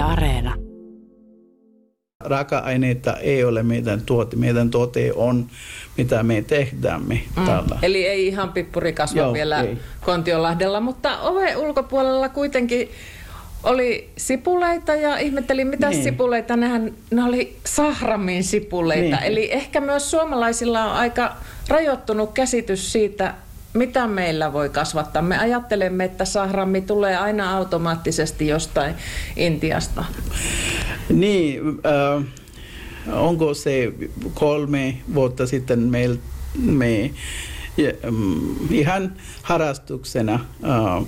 Yle Areena. Raaka-aineita ei ole meidän tuote. Meidän tuote on, mitä me tehdään me mm. tällä. Eli ei ihan pippuri kasva Joo, vielä ei. Kontiolahdella, mutta ove ulkopuolella kuitenkin oli sipuleita ja ihmettelin, mitä niin. sipuleita. Nehän, ne oli sahramin sipuleita. Niin. Eli ehkä myös suomalaisilla on aika rajoittunut käsitys siitä, mitä meillä voi kasvattaa? Me ajattelemme, että sahrammi tulee aina automaattisesti jostain Intiasta. Niin, äh, onko se kolme vuotta sitten meillä me mm, ihan harrastuksena äh,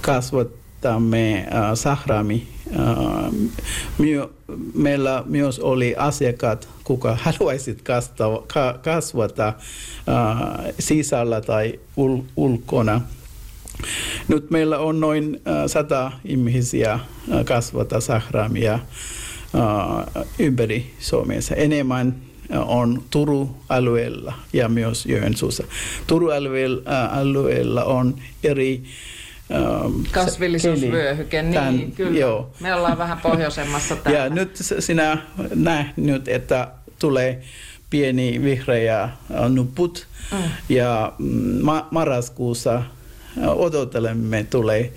kasvattamme äh, sahrami. Äh, meillä myös oli asiakkaat, kuka haluaisit kasvata äh, sisällä tai ul- ulkona. Nyt meillä on noin sata ihmisiä kasvata sahramia ympäri Suomessa. Enemmän on Turun-alueella ja myös Joensuussa. Turun-alueella on eri Kasvillisuusvyöhyke, niin tämän, kyllä. Joo. Me ollaan vähän pohjoisemmassa täällä. Ja nyt sinä näet nyt, että tulee pieni vihreä äh, nuput mm. ja mm, ma- marraskuussa äh, odotelemme tulee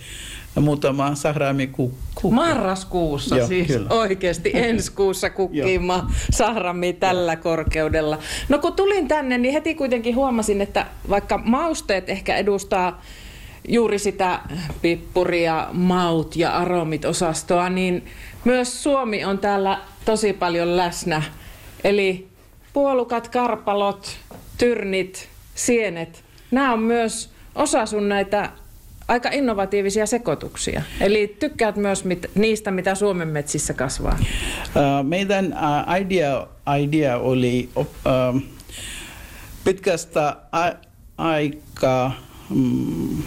muutama sahraami kukki. Marraskuussa Joo, siis kyllä. oikeasti ensi kuussa kukkiima sahrami tällä korkeudella. No kun tulin tänne, niin heti kuitenkin huomasin, että vaikka mausteet ehkä edustaa juuri sitä pippuria, maut ja aromit osastoa, niin myös Suomi on täällä tosi paljon läsnä. Eli puolukat, karpalot, tyrnit, sienet, nämä on myös osa sun näitä aika innovatiivisia sekoituksia. Eli tykkäät myös mit, niistä, mitä Suomen metsissä kasvaa. Uh, meidän uh, idea, idea oli uh, pitkästä a- aikaa mm,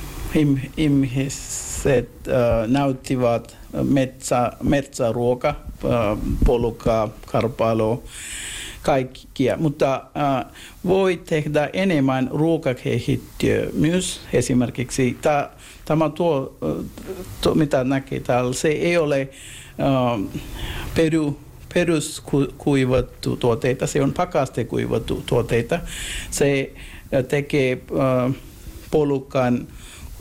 ihmiset äh, nauttivat metsä, metsäruoka, äh, polkaa, karpalo, kaikkia, mutta äh, voi tehdä enemmän ruokakehittyä myös esimerkiksi. Tämä tuo, tuo, mitä näkee täällä, se ei ole äh, peru, peruskuivattu tuotteita, se on pakastekuivattu tuotteita. Se tekee äh, polukan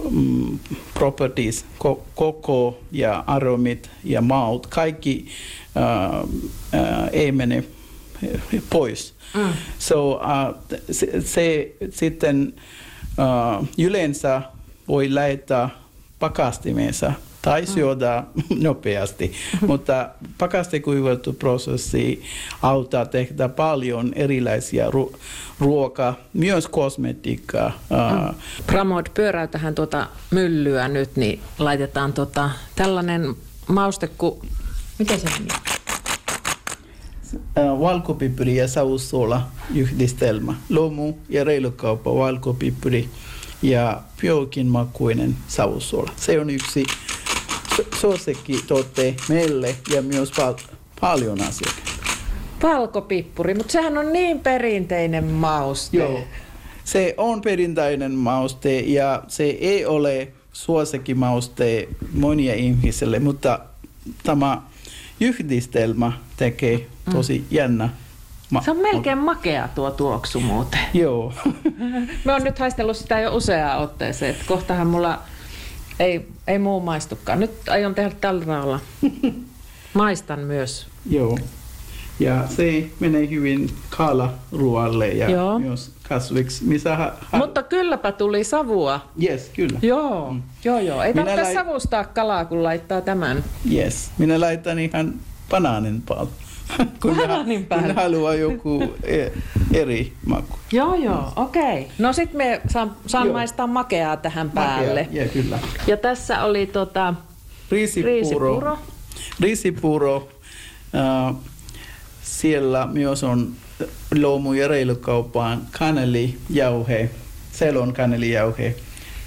mm, properties, ko, koko ja aromit ja maut, kaikki uh, uh, ei mene pois. Mm. So, uh, se, se sitten uh, yleensä voi laittaa pakastimeensa tai mm. syödä mm. nopeasti. Mutta pakastekuivatusprosessi auttaa tehdä paljon erilaisia ru- ruokaa, myös kosmetiikkaa. Mm. Pramod, pyöräytähän tuota myllyä nyt, niin laitetaan tota, tällainen mauste kuin, mitä se nimi? valkopipuri ja saussuola yhdistelmä. Lomu ja reilukauppa valkopipuri ja piokin makuinen saussuola. Se on yksi suosikkituotte meille ja myös pal- paljon asiakkaita. Valkopippuri, mutta sehän on niin perinteinen mauste. Joo, se on perinteinen mauste ja se ei ole suosikkimauste monia ihmisille, mutta tämä yhdistelmä tekee tosi mm. jännä Ma- se on melkein makea tuo tuoksu muuten. Joo. Mä oon nyt haistellut sitä jo useaan otteeseen, että kohtahan mulla ei, ei muu maistukaan. Nyt aion tehdä tällä tavalla. Maistan myös. Joo. Ja se menee hyvin kaalaruoalle ja Joo. myös kasviksi. Missä ha- ha- Mutta kylläpä tuli savua. Yes, kyllä. Joo, mm. joo, joo. Ei tarvitse lai- savustaa kalaa, kun laittaa tämän. Yes, minä laitan ihan banaanin paljon. kun, Banaanin päälle. kun haluaa joku e- eri maku. Joo, joo, okei. Okay. No sit me saan, saan maistaa makeaa tähän päälle. Makea, yeah, kyllä. Ja tässä oli tota, riisipuro. Riisipuro. riisipuro. Uh, siellä myös on luomu- ja reilukauppaan kanelijauhe, selon kanelijauhe.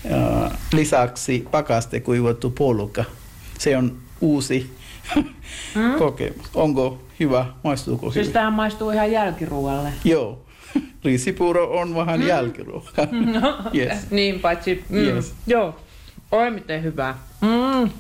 Uh, lisäksi pakaste kuivattu polka. Se on uusi mm. kokemus. Onko hyvä? Maistuuko siis hyvin? Siis tämä maistuu ihan jälkiruoalle. Joo. Riisipuuro on vähän mm. jälkiruoka. No, yes. Niin, paitsi... Mm, yes. Joo. Oi, miten hyvää. Mm.